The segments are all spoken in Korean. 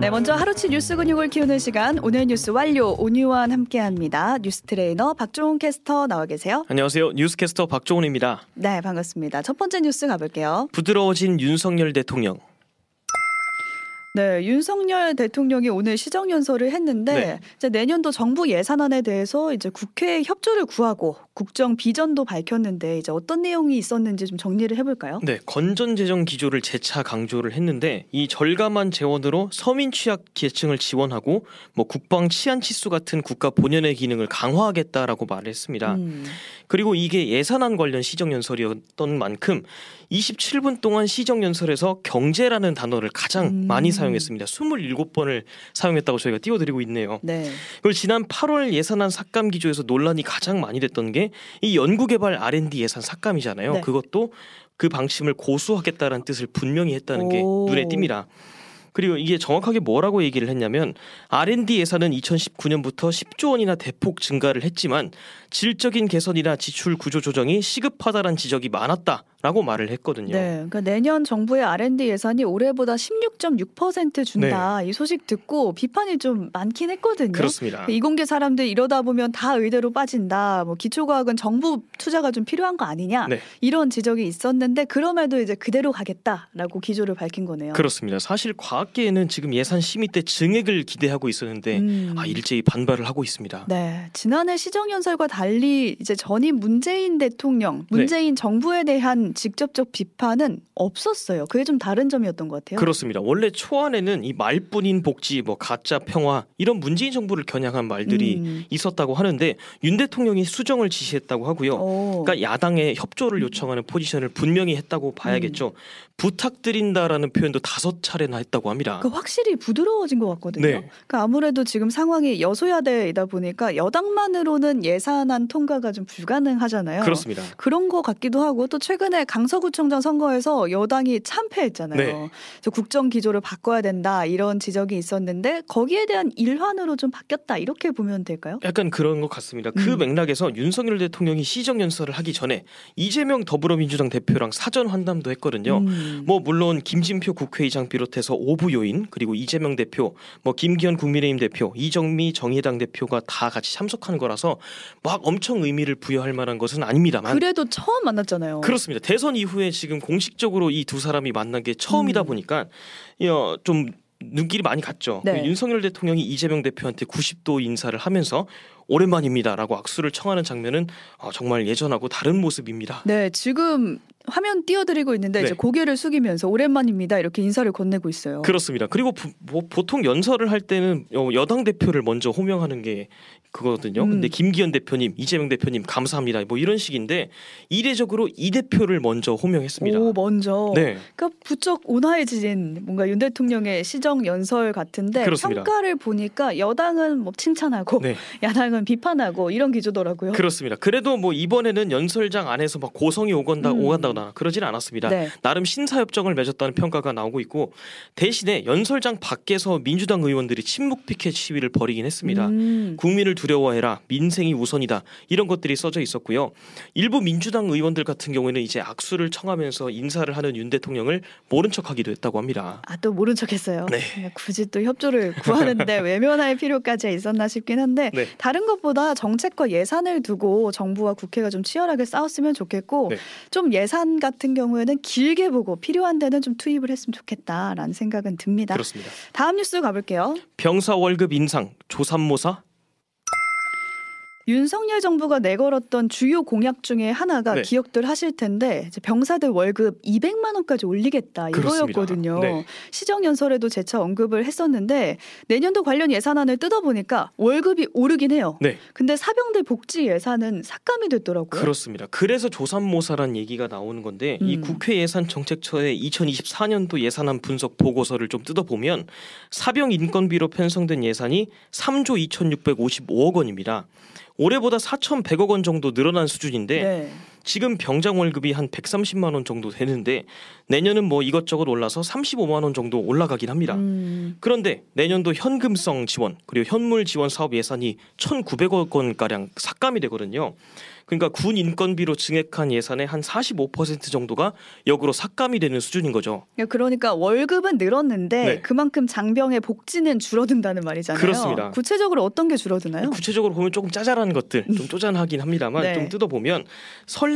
네, 먼저 하루치 뉴스 근육을 키우는 시간 오늘 뉴스 완료 오뉴완 함께합니다. 뉴스 트레이너 박종훈 캐스터 나와 계세요. 안녕하세요. 뉴스 캐스터 박종훈입니다. 네, 반갑습니다. 첫 번째 뉴스 가볼게요. 부드러워진 윤석열 대통령. 네, 윤석열 대통령이 오늘 시정연설을 했는데 네. 이제 내년도 정부 예산안에 대해서 이제 국회에 협조를 구하고 국정 비전도 밝혔는데 이제 어떤 내용이 있었는지 좀 정리를 해볼까요? 네, 건전 재정 기조를 재차 강조를 했는데 이 절감한 재원으로 서민 취약 계층을 지원하고 뭐 국방 치안 치수 같은 국가 본연의 기능을 강화하겠다라고 말했습니다. 음, 그리고 이게 예산안 관련 시정 연설이었던 만큼 27분 동안 시정 연설에서 경제라는 단어를 가장 음. 많이 사용했습니다. 27번을 사용했다고 저희가 띄워드리고 있네요. 네, 그리고 지난 8월 예산안 삭감 기조에서 논란이 가장 많이 됐던 게 이 연구개발 R&D 예산 삭감이잖아요. 네. 그것도 그 방침을 고수하겠다라는 뜻을 분명히 했다는 게 오. 눈에 띕니다. 그리고 이게 정확하게 뭐라고 얘기를 했냐면 R&D 예산은 2019년부터 10조 원이나 대폭 증가를 했지만 질적인 개선이나 지출 구조 조정이 시급하다란 지적이 많았다 라고 말을 했거든요. 네, 그러니까 내년 정부의 R&D 예산이 올해보다 16.6% 준다 네. 이 소식 듣고 비판이 좀 많긴 했거든요. 그렇습니다. 이공계 사람들 이러다 보면 다 의대로 빠진다. 뭐 기초과학은 정부 투자가 좀 필요한 거 아니냐. 네. 이런 지적이 있었는데 그럼에도 이제 그대로 가겠다라고 기조를 밝힌 거네요. 그렇습니다. 사실 과학계에는 지금 예산 심의 때 증액을 기대하고 있었는데 음. 아, 일제히 반발을 하고 있습니다. 네, 지난해 시정연설과 달리 이제 전임 문재인 대통령, 문재인 정부에 대한 직접적 비판은 없었어요. 그게 좀 다른 점이었던 것 같아요. 그렇습니다. 원래 초안에는 이 말뿐인 복지, 뭐 가짜 평화 이런 문재인 정부를 겨냥한 말들이 음. 있었다고 하는데 윤 대통령이 수정을 지시했다고 하고요. 오. 그러니까 야당의 협조를 요청하는 포지션을 분명히 했다고 봐야겠죠. 음. 부탁드린다라는 표현도 다섯 차례나 했다고 합니다. 그 확실히 부드러워진 것 같거든요. 네. 그러니까 아무래도 지금 상황이 여소야대이다 보니까 여당만으로는 예산안 통과가 좀 불가능하잖아요. 그렇습니다. 그런 것 같기도 하고 또 최근에 강서구청장 선거에서 여당이 참패했잖아요. 네. 그래서 국정 기조를 바꿔야 된다 이런 지적이 있었는데 거기에 대한 일환으로 좀 바뀌었다 이렇게 보면 될까요? 약간 그런 것 같습니다. 그 음. 맥락에서 윤석열 대통령이 시정 연설을 하기 전에 이재명 더불어민주당 대표랑 사전 환담도 했거든요. 음. 뭐 물론 김진표 국회의장 비롯해서 오부 요인 그리고 이재명 대표, 뭐 김기현 국민의힘 대표, 이정미 정의당 대표가 다 같이 참석하는 거라서 막 엄청 의미를 부여할 만한 것은 아닙니다만 그래도 처음 만났잖아요. 그렇습니다. 대선 이후에 지금 공식적으로 이 두 사람이 만난 게 처음이다 음. 보니까 어, 좀 눈길이 많이 갔죠. 네. 윤석열 대통령이 이재명 대표한테 90도 인사를 하면서 오랜만입니다라고 악수를 청하는 장면은 어, 정말 예전하고 다른 모습입니다. 네, 지금 화면 띄워드리고 있는데 네. 이제 고개를 숙이면서 오랜만입니다 이렇게 인사를 건네고 있어요. 그렇습니다. 그리고 부- 뭐 보통 연설을 할 때는 어, 여당 대표를 먼저 호명하는 게 그거거든요. 음. 근데 김기현 대표님, 이재명 대표님 감사합니다. 뭐 이런 식인데 이례적으로 이 대표를 먼저 호명했습니다. 오 먼저. 네, 그러니까 부쩍 온화해진 뭔가 윤 대통령의 시정 연설 같은데 그렇습니다. 평가를 보니까 여당은 뭐 칭찬하고 네. 야당은 비판하고 이런 기조더라고요. 그렇습니다. 그래도 뭐 이번에는 연설장 안에서 막 고성이 오간다 음. 오간다 거나 그러진 않았습니다. 네. 나름 신사협정을 맺었다는 평가가 나오고 있고 대신에 연설장 밖에서 민주당 의원들이 침묵 피켓 시위를 벌이긴 했습니다. 음. 국민을 두려워해라 민생이 우선이다 이런 것들이 써져 있었고요. 일부 민주당 의원들 같은 경우에는 이제 악수를 청하면서 인사를 하는 윤 대통령을 모른 척하기도 했다고 합니다. 아 또 모른 척했어요. 네. 그냥 굳이 또 협조를 구하는데 외면할 필요까지 있었나 싶긴 한데 네. 다른 것보다 정책과 예산을 두고 정부와 국회가 좀 치열하게 싸웠으면 좋겠고 네. 좀 예산 같은 경우에는 길게 보고 필요한 데는 좀 투입을 했으면 좋겠다라는 생각은 듭니다. 그렇습니다. 다음 뉴스 가볼게요. 병사 월급 인상 조삼모사 윤석열 정부가 내걸었던 주요 공약 중에 하나가 네. 기억들 하실 텐데 병사들 월급 200만 원까지 올리겠다. 이거였거든요. 네. 시정 연설에도 재차 언급을 했었는데 내년도 관련 예산안을 뜯어보니까 월급이 오르긴 해요. 네. 근데 사병들 복지 예산은 삭감이 됐더라고요. 그렇습니다. 그래서 조삼모사란 얘기가 나오는 건데 이 음. 국회 예산 정책처의 2024년도 예산안 분석 보고서를 좀 뜯어보면 사병 인건비로 편성된 예산이 3조 2,655억 원입니다. 올해보다 4,100억 원 정도 늘어난 수준인데 네. 지금 병장 월급이 한 130만 원 정도 되는데 내년은 뭐 이것저것 올라서 35만 원 정도 올라가긴 합니다. 음. 그런데 내년도 현금성 지원 그리고 현물 지원 사업 예산이 1,900억 원 가량 삭감이 되거든요. 그러니까 군 인건비로 증액한 예산의 한 45% 정도가 역으로 삭감이 되는 수준인 거죠. 그러니까 월급은 늘었는데 네. 그만큼 장병의 복지는 줄어든다는 말이잖아요. 그렇습니다. 구체적으로 어떤 게 줄어드나요? 구체적으로 보면 조금 짜잘한 것들, 좀 쪼잔하긴 합니다만 네. 좀 뜯어보면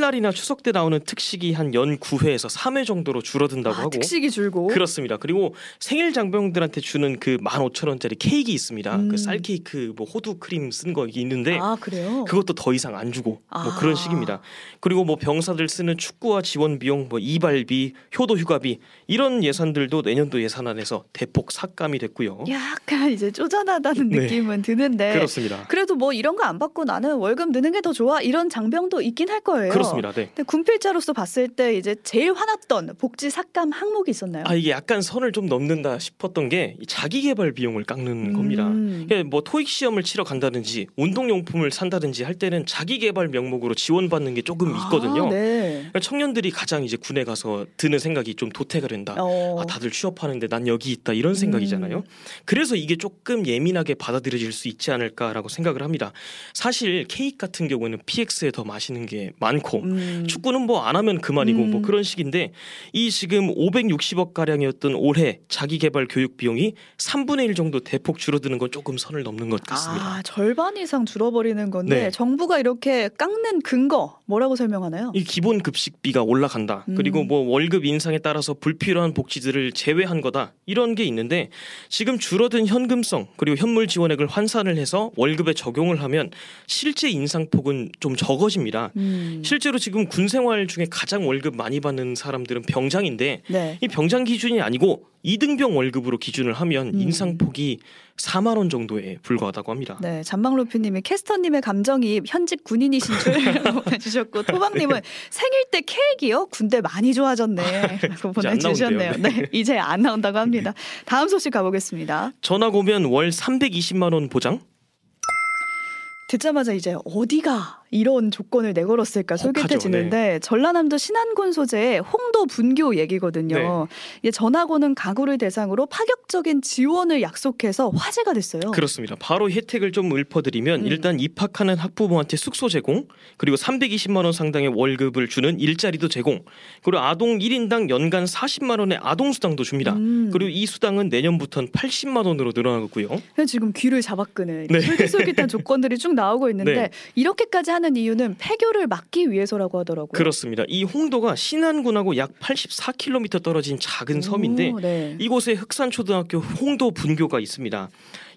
설날이나 추석 때 나오는 특식이 한 연 9회에서 3회 정도로 줄어든다고 아, 하고 특식이 줄고 그렇습니다. 그리고 생일 장병들한테 주는 그 15,000원짜리 케이크 있습니다. 음. 그쌀 케이크 뭐 호두 크림 쓴 거 있는데 아? 그것도 더 이상 안 주고 뭐 아. 그런 식입니다. 그리고 뭐 병사들 쓰는 축구와 지원 비용, 뭐 이발비, 효도 휴가비 이런 예산들도 내년도 예산안에서 대폭 삭감이 됐고요. 약간 이제 쪼잔하다는 네. 느낌은 드는데 그렇습니다. 그래도 뭐 이런 거 안 받고 나는 월급 느는 게 더 좋아 이런 장병도 있긴 할 거예요. 그렇습니다. 네. 근데 군필자로서 봤을 때 이제 제일 화났던 복지 삭감 항목이 있었나요? 아 이게 약간 선을 좀 넘는다 싶었던 게이 자기 개발 비용을 깎는 겁니다. 음. 그러니까 뭐 토익 시험을 치러 간다든지 운동용품을 산다든지 할 때는 자기 개발 명목으로 지원받는 게 조금 있거든요. 아, 네. 그러니까 청년들이 가장 이제 군에 가서 드는 생각이 좀 도태가 된다. 어. 아, 다들 취업하는데 난 여기 있다 이런 생각이잖아요. 음. 그래서 이게 조금 예민하게 받아들여질 수 있지 않을까라고 생각을 합니다. 사실 케이크 같은 경우에는 PX에 더 마시는 게 많고 음. 축구는 뭐 안 하면 그만이고 음. 뭐 그런 식인데 이 지금 560억 가량이었던 올해 자기 개발 교육 비용이 3분의 1 정도 대폭 줄어드는 건 조금 선을 넘는 것 같습니다. 아, 절반 이상 줄어버리는 건데 네. 정부가 이렇게 깎는 근거 뭐라고 설명하나요? 이 기본 급식비가 올라간다. 음. 그리고 뭐 월급 인상에 따라서 불필요한 복지들을 제외한 거다. 이런 게 있는데 지금 줄어든 현금성 그리고 현물 지원액을 환산을 해서 월급에 적용을 하면 실제 인상폭은 좀 적어집니다. 음. 실제로 지금 군 생활 중에 가장 월급 많이 받는 사람들은 병장인데 네. 이 병장 기준이 아니고 이등병 월급으로 기준을 하면 음. 인상폭이 4만 원 정도에 불과하다고 합니다. 네, 잔망로피님이 캐스터님의 감정이 현직 군인이신 줄 보내주셨 고 토박님은 생일 때 케이크요? 군대 많이 좋아졌네. 라고 이제 안 보내주셨네요. 네, 이제 안 나온다고 합니다. 다음 소식 가보겠습니다. 전학 오면 월 320만 원 보장? 듣자마자 이제 어디가 이런 조건을 내걸었을까 솔깃해지는데 전라남도 신안군 소재의 홍도 분교 얘기거든요. 네. 오는 가구를 대상으로 파격적인 지원을 약속해서 화제가 됐어요. 그렇습니다. 바로 혜택을 좀 읊어드리면 음. 일단 입학하는 학부모한테 숙소 제공, 그리고 320만 원 상당의 월급을 주는 일자리도 제공, 그리고 아동 1인당 연간 40만 원의 아동 수당도 줍니다. 음. 그리고 이 수당은 내년부터는 80만 원으로 늘어나고요. 지금 귀를 잡아끄는 네. 솔깃솔깃한 조건들이 쭉 나오고 있는데 네. 이렇게까지 하는 이유는 폐교를 막기 위해서라고 하더라고요. 그렇습니다. 이 홍도가 신안군하고 약 84km 떨어진 작은 섬인데 오, 네. 이곳에 흑산초등학교 홍도 분교가 있습니다.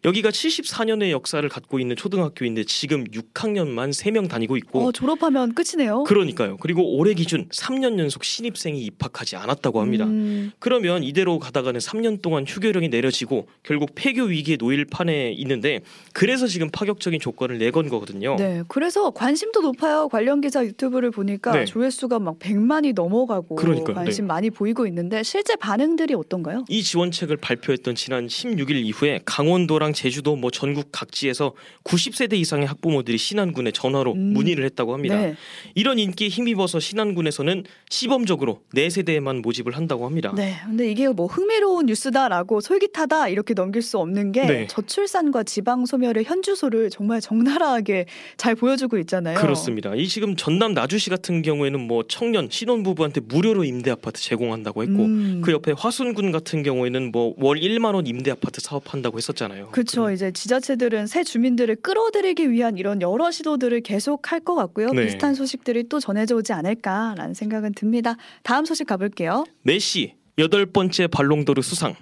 여기가 74년의 역사를 갖고 있는 초등학교인데 지금 6학년만 3명 다니고 있고 어, 졸업하면 끝이네요. 그러니까요. 그리고 올해 기준 3년 연속 신입생이 입학하지 않았다고 합니다. 음, 그러면 이대로 가다가는 3년 동안 휴교령이 내려지고 결국 폐교 위기에 놓일 판에 있는데 그래서 지금 파격적인 조건을 내건 거거든요. 네, 그래서 관심도 높아요. 관련 기사 유튜브를 보니까 네. 조회수가 막 100만이 넘어가고 그러니까요. 관심 많이 보이고 있는데 실제 반응들이 어떤가요? 이 지원책을 발표했던 지난 16일 이후에 강원도랑 제주도 뭐 전국 각지에서 90세대 이상의 학부모들이 신안군에 전화로 음. 문의를 했다고 합니다. 네. 이런 인기에 힘입어서 신안군에서는 시범적으로 네 세대에만 모집을 한다고 합니다. 네, 근데 이게 뭐 흥미로운 뉴스다라고 솔깃하다 이렇게 넘길 수 없는 게 네. 저출산과 지방 소멸의 현주소를 정말 적나라하게 잘 보여주고 있잖아요. 그렇습니다. 이 지금 전남 나주시 같은 경우에는 뭐 청년 신혼부부한테 무료로 임대 아파트 제공한다고 했고 음. 그 옆에 화순군 같은 경우에는 뭐 월 1만 원 임대 아파트 사업한다고 했었잖아요. 그렇죠. 이제 지자체들은 새 주민들을 끌어들이기 위한 이런 여러 시도들을 계속 할 것 같고요. 네. 비슷한 소식들이 또 전해져 오지 않을까라는 생각은 듭니다. 다음 소식 가볼게요. 메시 여덟 번째 발롱도르 수상.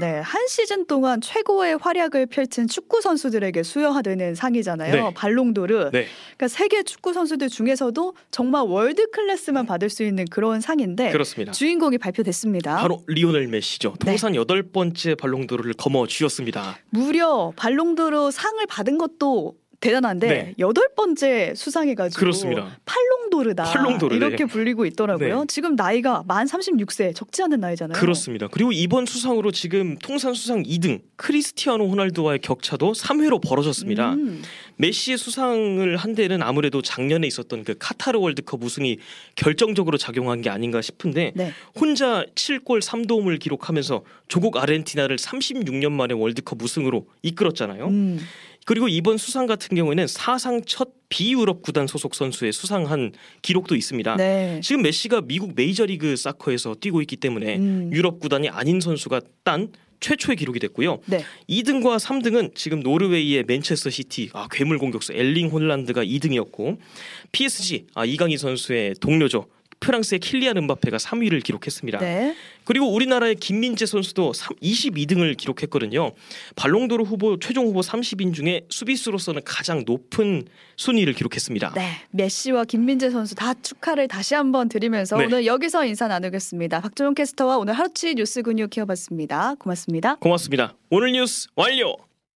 네, 한 시즌 동안 최고의 활약을 펼친 축구 선수들에게 수여하는 상이잖아요. 네. 발롱도르. 네, 그러니까 세계 축구 선수들 중에서도 정말 월드 클래스만 받을 수 있는 그런 상인데 그렇습니다. 주인공이 발표됐습니다. 바로 리오넬 메시죠. 네. 통산 여덟 번째 발롱도르를 거머 쥐었습니다. 무려 발롱도르 상을 받은 것도 대단한데 네. 여덟 번째 수상해가지고 그렇습니다. 팔롱도르다 팔롱도르, 네. 이렇게 불리고 있더라고요. 네. 지금 나이가 만 36세 적지 않은 나이잖아요. 그렇습니다. 그리고 이번 수상으로 지금 통산 수상 2등 크리스티아노 호날두와의 격차도 3회로 벌어졌습니다. 음, 메시의 수상을 한 데는 아무래도 작년에 있었던 그 카타르 월드컵 우승이 결정적으로 작용한 게 아닌가 싶은데 네. 혼자 7골 3도움을 기록하면서 조국 아르헨티나를 36년 만에 월드컵 우승으로 이끌었잖아요. 음, 그리고 이번 수상 같은 경우에는 사상 첫 비유럽 구단 소속 선수의 수상한 기록도 있습니다. 네. 지금 메시가 미국 메이저리그 사커에서 뛰고 있기 때문에 음, 유럽 구단이 아닌 선수가 딴 최초의 기록이 됐고요. 네. 2등과 3등은 지금 노르웨이의 맨체스터 시티 아, 괴물 공격수 엘링 홀란드가 2등이었고 PSG 아, 이강인 선수의 동료죠. 프랑스의 킬리안 음바페가 3위를 기록했습니다. 네. 그리고 우리나라의 김민재 선수도 3, 22등을 기록했거든요. 발롱도르 후보 최종 후보 30인 중에 수비수로서는 가장 높은 순위를 기록했습니다. 네, 메시와 김민재 선수 다 축하를 다시 한번 드리면서 네. 오늘 여기서 인사 나누겠습니다. 박종훈 캐스터와 오늘 하루치 뉴스 근육 키워봤습니다. 고맙습니다. 고맙습니다. 오늘 뉴스 완료.